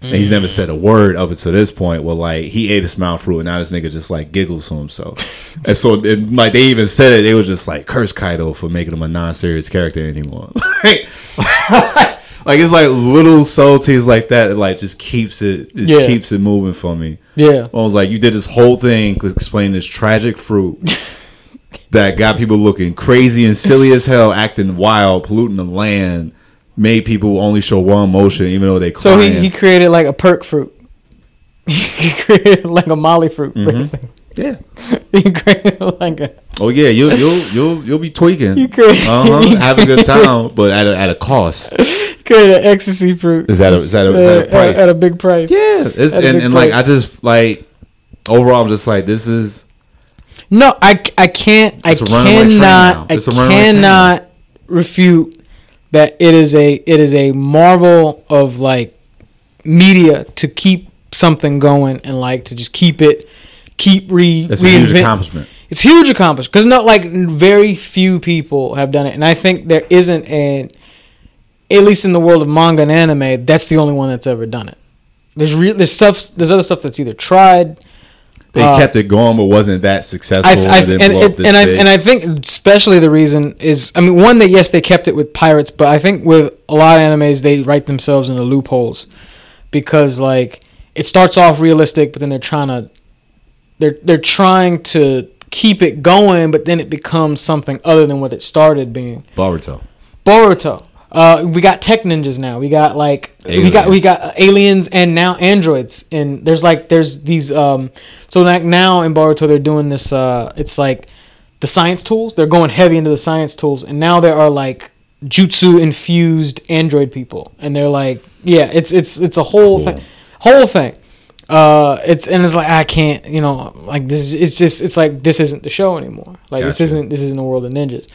And he's never mm. said a word up until this point. Well, like he ate a smile fruit, and now this nigga just like giggles to himself. and so, and, like they even said it, they were just like curse Kaido for making him a non-serious character anymore. like, it's like little subtleties like that. That, like just keeps it, just Yeah. keeps it moving for me. Yeah. I was like, you did this whole thing to explain this tragic fruit that got people looking crazy and silly as hell, acting wild, polluting the land, made people only show one emotion, even though they So he, he created like a perk fruit. he created like a molly fruit, Mm-hmm. basically. Yeah. He created like a. Oh yeah, you'll you'll you'll you'll be tweaking, You could- uh-huh, you have a good time, but at a, at a cost. He created an ecstasy fruit. Is that a- is that a- is that a Uh, price? At, a big price. Yeah, it's At and, and like. I just like overall, I'm just like this is No, I, I can't I It's a runaway train now. cannot I It's a runaway train cannot refute that it is a it is a marvel of like media to keep something going and like to just keep it keep re That's a huge accomplishment. it's huge accomplishment because not like very few people have done it, and I think there isn't an, at least in the world of manga and anime, that's the only one that's ever done it. There's real there's stuff there's other stuff that's either tried. They Uh, kept it going, but wasn't that successful. I, I, and and, up and, I and I think especially the reason is I mean one that yes they kept it with pirates, but I think with a lot of animes they write themselves into loopholes because like it starts off realistic, but then they're trying to they're they're trying to keep it going, but then it becomes something other than what it started being. Boruto. Boruto. Uh, we got tech ninjas now. We got like we got we got aliens and now androids. And there's like there's these um so like now in Boruto they're doing this uh it's like the science tools. They're going heavy into the science tools and now there are like jutsu infused android people and they're like yeah, it's it's it's a whole Cool. thing. Whole thing. Uh it's and it's like I can't, you know, like this is it's just it's like this isn't the show anymore. Like this isn't this isn't the world of ninjas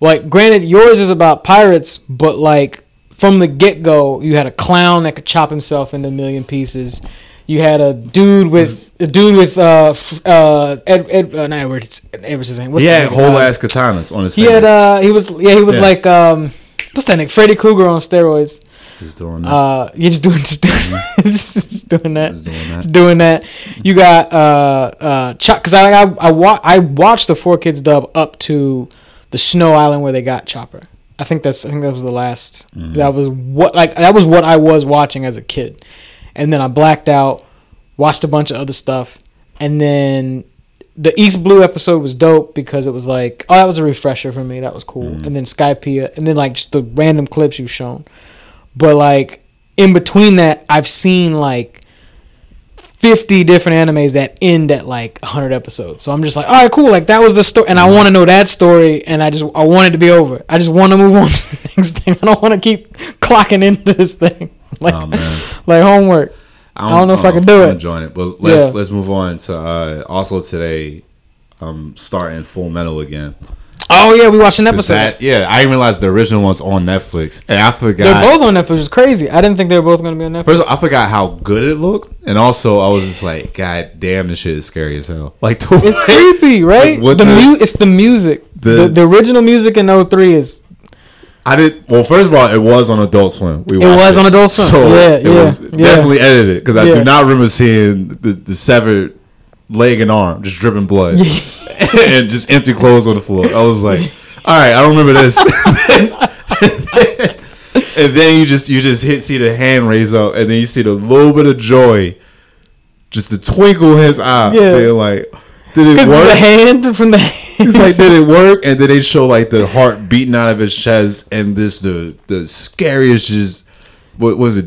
like granted yours is about pirates but like from the get-go you had a clown that could chop himself into a million pieces you had a dude with a dude with uh f- uh Ed, Ed uh, not Edward it's Edward's his name what's he the had nigga? whole ass katanas on his he fingers. had uh he was yeah he was Yeah. like um what's that name Freddy Krueger on steroids Just doing this. uh you're just doing just doing, just doing that Just doing that. just doing that. You got uh uh Chuck because I I I, wa- I watched the four kids dub up to the snow island where they got Chopper. I think that's I think that was the last. Mm-hmm. That was what like that was what I was watching as a kid, and then I blacked out, watched a bunch of other stuff, and then the East Blue episode was dope because it was like oh that was a refresher for me that was cool, Mm-hmm. and then Skypiea, and then like just the random clips you've shown, but like in between that I've seen like 50 different animes that end at like 100 episodes. So I'm just like, all right, cool. Like that was the story. And I Mm-hmm. want to know that story. And I just, I want it to be over. I just want to move on to the next thing. I don't want to keep clocking into this thing. Like, oh man. like homework. I don't know if I can do I'm it. enjoying it, but let's Yeah. let's move on to uh, also today. I'm um, starting Full Metal again. Oh yeah, we watched an episode. That, yeah, I didn't realize the original one's on Netflix, and I forgot. They're both on Netflix, It's crazy. I didn't think they were both going to be on Netflix. First of all, I forgot how good it looked, and also I was just like, God damn, this shit is scary as hell. Like the It's creepy, right? Like, the, the- mu- it's the music. The- The, the original music in 03 is I did. Well, first of all, it was on Adult Swim. We It was on Adult Swim. so Yeah, it yeah, was yeah. definitely edited because I Yeah. do not remember seeing the, the severed leg and arm just dripping blood and just empty clothes on the floor. I was like, all right, I don't remember this. and then you just you just hit see the hand raise up, and then you see the little bit of joy, just the twinkle in his eye. Yeah. They're like, did it work? the hand from the hand. He's like, did it work? And then they show like the heart beating out of his chest, and this the the scariest just what was it?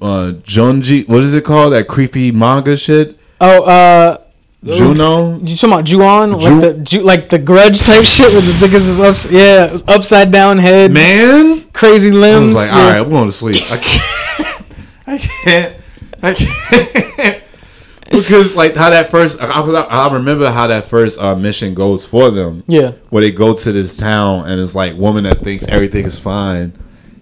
Uh, Junji, what is it called? That creepy manga shit. oh, uh, Juno. You talking about Ju-on? Ju- like the Ju- like the grudge type shit with the biggest is ups- yeah, upside down head, Man, crazy I limbs. was like, yeah. all right, I'm going to sleep. I can't. I can't. I can't. because like how that first, I, I I remember how that first uh, mission goes for them. Yeah. where they go to this town and it's like woman that thinks everything is fine.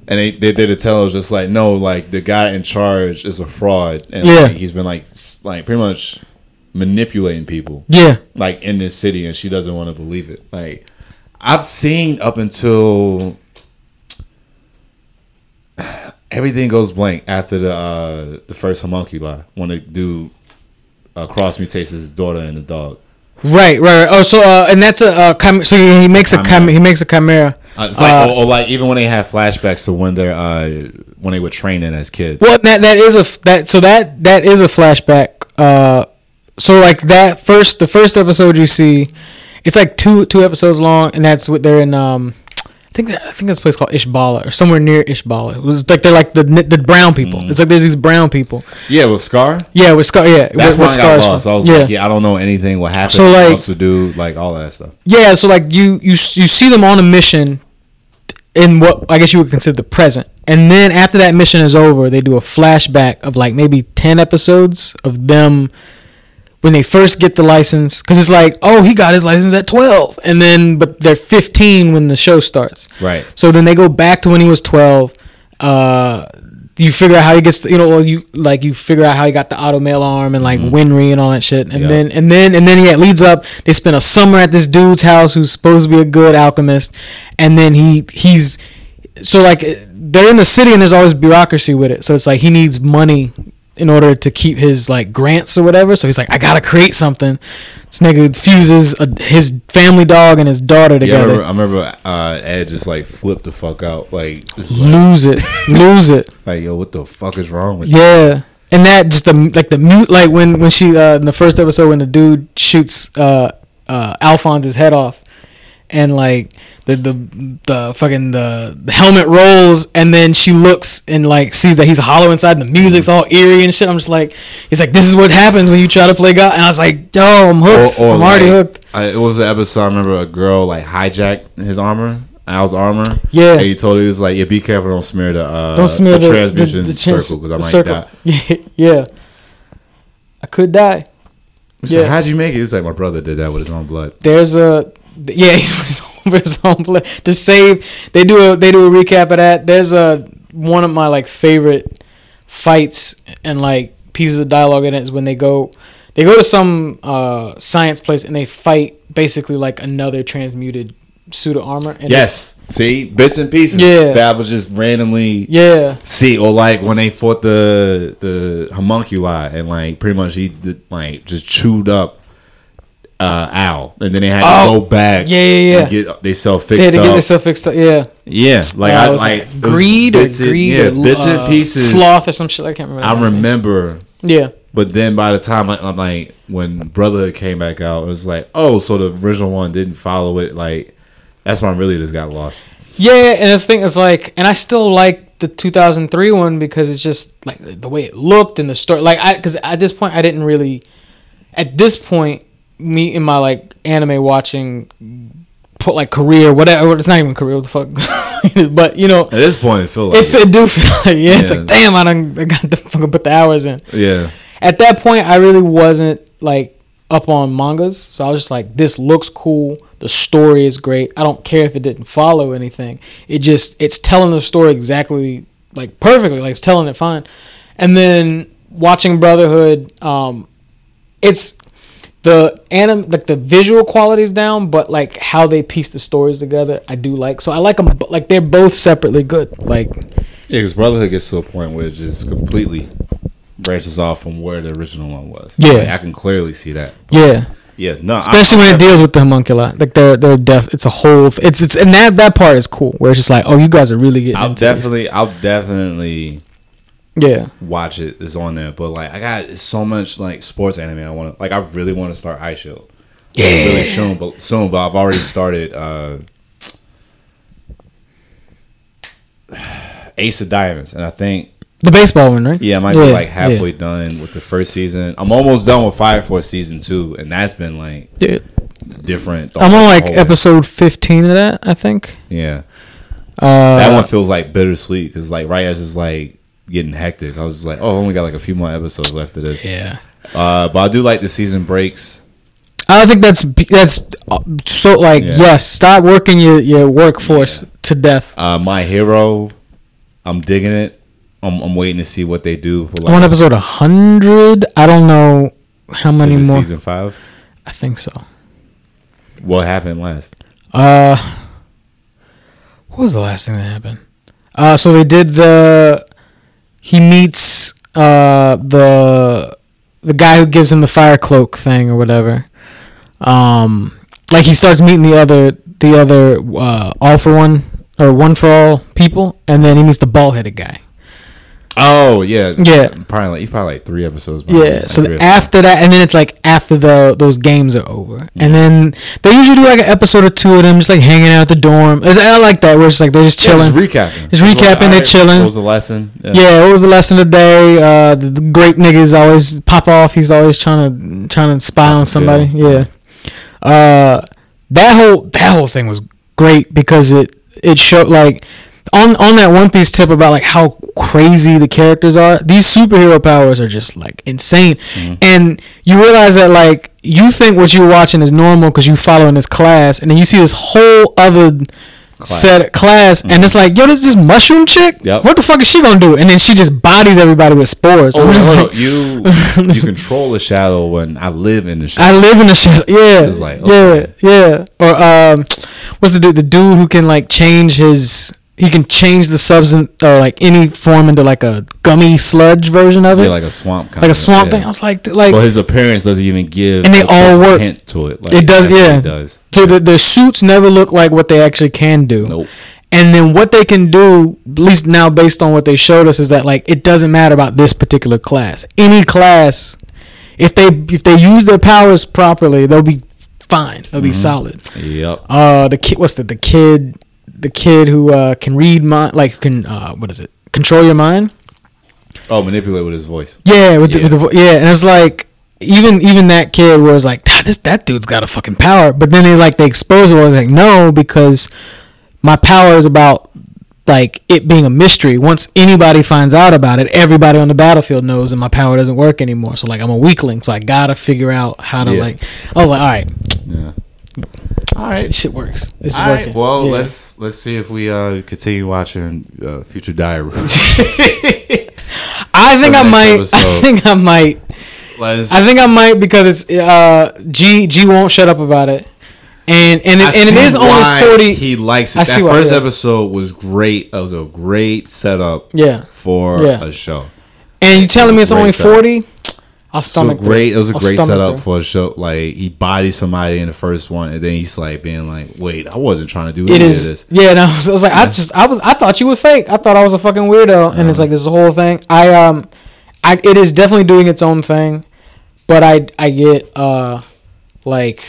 And they they did tell us just like no, like the guy in charge is a fraud, and Yeah. like, he's been like like pretty much manipulating people Yeah, like in this city, and she doesn't want to believe it. Like I've seen up until everything goes blank after the uh the first homunculi when the dude uh, cross mutates his daughter and the dog. right, right, right. Oh, so uh, and that's a uh, chim- so he, he makes a chim- he makes a chimera. Uh, it's like, Uh, or, or like even when they have flashbacks to when they're uh, when they were training as kids. Well, that that is a f- that so that that is a flashback. Uh, so like that first the first episode you see, it's like two two episodes long, and that's what they're in. Um, I think that, I think that's a place called Ishbala or somewhere near Ishbala. It was like they're like the the brown people. It's like there's these brown people. Yeah, with Scar. Yeah, with Scar. Yeah, That's with, when with I got lost. from- I was yeah. like, yeah, I don't know anything. What happened? So, like- to do? Like all that stuff. Yeah, so like you you you see them on a mission in what I guess you would consider the present. And then after that mission is over, they do a flashback of like maybe 10 episodes of them when they first get the license because it's like oh he got his license at 12 and then but they're 15 when the show starts Right. so then they go back to when he was 12 uh you figure out how he gets the, you know well you like you figure out how he got the auto mail arm and like Winry and all that shit and Mm-hmm. Then and then and then yeah it leads up they spend a summer at this dude's house who's supposed to be a good alchemist and then he he's so like they're in the city and there's always bureaucracy with it so it's like he needs money in order to keep his like grants or whatever. So he's like i gotta create something. This nigga fuses a, his family dog and his daughter Yeah, I together. remember, I remember uh, Ed just like flipped the fuck out. Like, just like, lose it. Lose it. Like, yo, what the fuck is wrong with you? Yeah, and that just the like the mute like when when she uh in the first episode when the dude shoots uh uh Alphonse's head off, and like the the the fucking the, the helmet rolls and then she looks and like sees that he's hollow inside and the music's all eerie and shit. I'm just like, he's like, this is what happens when you try to play God, and I was like, yo, I'm hooked. I'm already like, hooked. I, it was the episode. I remember a girl like hijacked his armor, Al's armor. Yeah. and he told her he was like, "Yeah, be careful, don't smear the uh, Don't smear the, the, transmission the trans- circle because I might circle. die." Yeah. I could die. Like, Yeah. how'd you make it? He's like, my brother did that with his own blood. there's a yeah he's his own play to save they do a they do a recap of that there's a one of my like favorite fights and like pieces of dialogue in it is when they go they go to some uh science place and they fight basically like another transmuted suit of armor and Yes, see, bits and pieces. Yeah. that was just randomly. yeah See, or like when they fought the the homunculi and like pretty much he did, like just chewed up uh Al, and then they had Oh, to go back. yeah, yeah, and get they self they fixed had to up. get themselves fixed up yeah yeah, like Uh, I was like like greed or bits and- greed yeah, or bits uh, and pieces. sloth or some shit I can't remember I last name. remember, yeah but then by the time I, I'm like when Brotherhood came back out, it was like, oh, so the original one didn't follow it. Like that's why I really just got lost. Yeah, and this thing is like, and I still like the 2003 one because it's just like the way it looked and the story. Like, I because at this point I didn't really, at this point, me in my like anime watching, put like career whatever. It's not even career. What the fuck? but you know, At this point, it felt like if it do feel like yeah, it's like damn, I don't, I got to fucking put the hours in. yeah, At that point, I really wasn't like up on mangas, so I was just like, this looks cool. The story is great. I don't care if it didn't follow anything. It just it's telling the story exactly like perfectly. Like it's telling it fine. And then watching Brotherhood, um, it's the anim like the visual qualities down, but like how they piece the stories together, I do like. So I like them. Like they're both separately good. Like yeah, because Brotherhood gets to a point where it just completely branches off from where the original one was. Yeah. Like, I can clearly see that. yeah. Yeah, no, especially when it deals with the homunculi. Like they're they're def. It's a whole. Th- it's it's and that that part is cool. Where it's just like, oh, you guys are really getting. I'll into this. definitely, I'll definitely Yeah. watch it. It's on there, but like I got so much like sports anime. I want to like. I really want to start Eyeshield. Yeah. really soon, but soon. But I've already started uh Ace of Diamonds, and I think The baseball one, right? yeah, I might Yeah, be like yeah. halfway done with the first season. I'm almost done with Fire Force season two, and that's been like Dude, different. I'm on like episode 15 of that. I think. Yeah, Uh, that one feels like bittersweet because like right as it's like getting hectic, I was like, oh, I only got like a few more episodes left of this. Yeah. Uh, but I do like the season breaks. I don't think that's that's uh, so like Yeah. yes. Stop working your your workforce to death. Uh, My Hero, I'm digging it. I'm, I'm waiting to see what they do for I'm on episode 100. I don't know how many is it more. season five. I think so. What happened last? Uh, what was the last thing that happened? Uh, so they did the. He meets uh the the guy who gives him the fire cloak thing or whatever. Um, like he starts meeting the other the other uh, all for one or one for all people, and then he meets the bald headed guy. Oh yeah, Yeah. Probably like probably like three episodes. Yeah. like So three after that, and then it's like after the those games are over, and then they usually do like an episode or two of them just like hanging out at the dorm. I like that where it's like they're just four. Yeah, chilling. just recapping. Just recapping, they're chilling. What was the lesson? Yeah, what was the lesson of the day? Uh, the, the great niggas always pop off. He's always trying to trying to spy on somebody. Yeah. Uh, that whole that whole thing was great because it it showed like on on that One Piece tip about like how crazy the characters are, these superhero powers are just like insane, Mm-hmm. and you realize that like you think what you're watching is normal because you following this class, and then you see this whole other set class, and it's like yo, this this mushroom chick. Mm-hmm. Yep. What the fuck is she gonna do? And then she just bodies everybody with spores. Oh, just like, you you control the shadow when I live in the shadow. I live in the shadow. Yeah, It's like, okay. yeah, yeah. Or um, what's the dude? The dude who can like change his. He can change the substance or like any form into like a gummy sludge version of it, yeah, like, a swamp kind like a of swamp yeah. thing. I was like, like Well, his appearance doesn't even give, And they a all work. hint to it. Like, It does, yeah. It does. so the the suits never look like what they actually can do. Nope. And then what they can do, at least now based on what they showed us, is that like it doesn't matter about this particular class. Any class, if they if they use their powers properly, they'll be fine. They'll Mm-hmm. be solid. Yep. Uh, the kid, what's the the kid, the kid who uh can read mind, like can uh what is it, control your mind? Oh, manipulate with his voice. Yeah, with, The, Yeah. with the vo- yeah, and it's like even even that kid was like, "Ah, this that dude's got a fucking power, but then they like they expose it. was like, no, because my power is about like it being a mystery. Once anybody finds out about it, everybody on the battlefield knows that my power doesn't work anymore. So like I'm a weakling, so I gotta figure out how to Yeah. like. I was like, all right, Yeah. All right. shit works. This is All right. working. Well, Yeah. let's let's see if we uh continue watching uh, Future Diary. I think I next might. I think I might. let's. I think I might because it's uh G G won't shut up about it, and and it, I and it see is only forty. He likes it. I that see why, first yeah. episode was great. It was a great setup yeah, for Yeah. a show. and you telling me it's only forty? I'll So stomach. that. great. It was a I'll great setup for a show. Like he bodies somebody in the first one, and then he's like being like, "Wait, I wasn't trying to do It any is, of this." yeah. No, I was, I was like, I just, I was, I thought you were fake. I thought I was a fucking weirdo, and it's Uh-huh. like this whole thing. I um, I it is definitely doing its own thing, but I I get uh, like,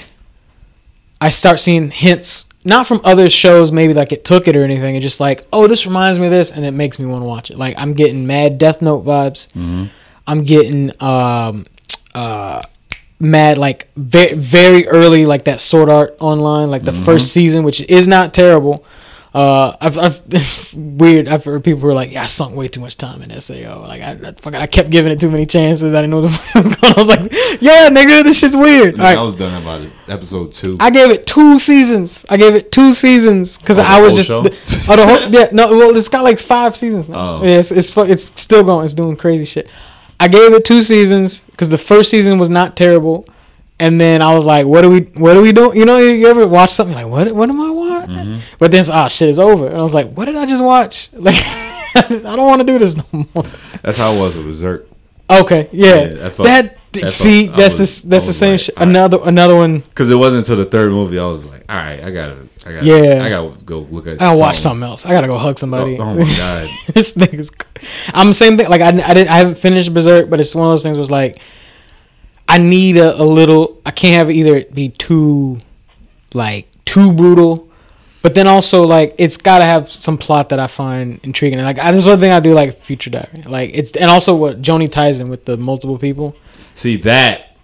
I start seeing hints not from other shows maybe like it took it or anything. It's just like, oh, this reminds me of this, and it makes me want to watch it. Like I'm getting mad Death Note vibes. Mm-hmm. I'm getting um uh mad like very very early like that sword art online like the Mm-hmm. first season which is not terrible uh I've, I've it's weird I've heard people who are like yeah I sunk way too much time in SAO like I, I fucking I kept giving it too many chances I didn't know what the fuck was going on I was like yeah nigga this shit's weird right. I was done about episode two. I gave it two seasons. I gave it two seasons because Oh, I was just show? the- oh the whole yeah no well it's got like five seasons now. Oh. Yeah, it's it's, it's still going. It's doing crazy shit. I gave it two seasons because the first season was not terrible, and then I was like, what do we what do we do? You know, you, ever watch something like what what am I watching? Mm-hmm. But then it's, ah shit it's over, and I was like, what did I just watch? Like I don't want to do this no more. That's how it was with Berserk. Okay, yeah, Yeah, that. I see, I that's was- the that's the same like, shit. alright. Another another one. Because it wasn't until the third movie I was like, all right, I gotta, I gotta, Yeah. I gotta go look at. I gotta watch something else. I gotta go hug somebody. Oh, oh my god! this nigga's. I'm the same thing. Like I, I didn't. I haven't finished Berserk, but it's one of those things. Was like, I need a, a little. I can't have it either it be too, like too brutal, but then also like it's got to have some plot that I find intriguing. And like I, this is one thing I do like Future Diary. Like it's and also what Joni ties in with the multiple people. See that?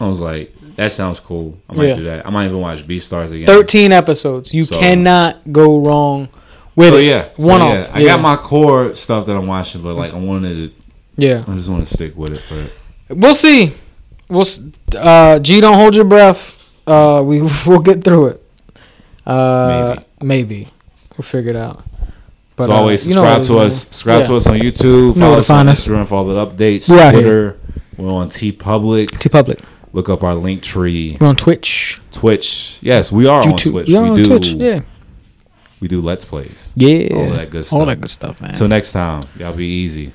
I was like, that sounds cool. I might Yeah. do that. I might even watch Beastars again. Thirteen episodes. You So- cannot go wrong with So it. yeah, so one yeah, off. I yeah. got my core stuff that I'm watching, but like I wanted, to. yeah. I just want to stick with it. But We'll see. We'll uh G don't hold your breath. Uh we we'll get through it. Uh maybe. We'll figure it out. as uh, always, you know subscribe to us. Subscribe man. to us on YouTube. Follow us on us. Instagram for all the updates. Twitter. here. Twitter. We're on TeePublic. T Public. Look up our link tree. We're on Twitch. Twitch. Yes, we are on Twitch. We are we on do. Twitch. Yeah. We do Let's Plays. Yeah. All that good stuff. All stuff. that good stuff, man. Till next time, y'all be easy.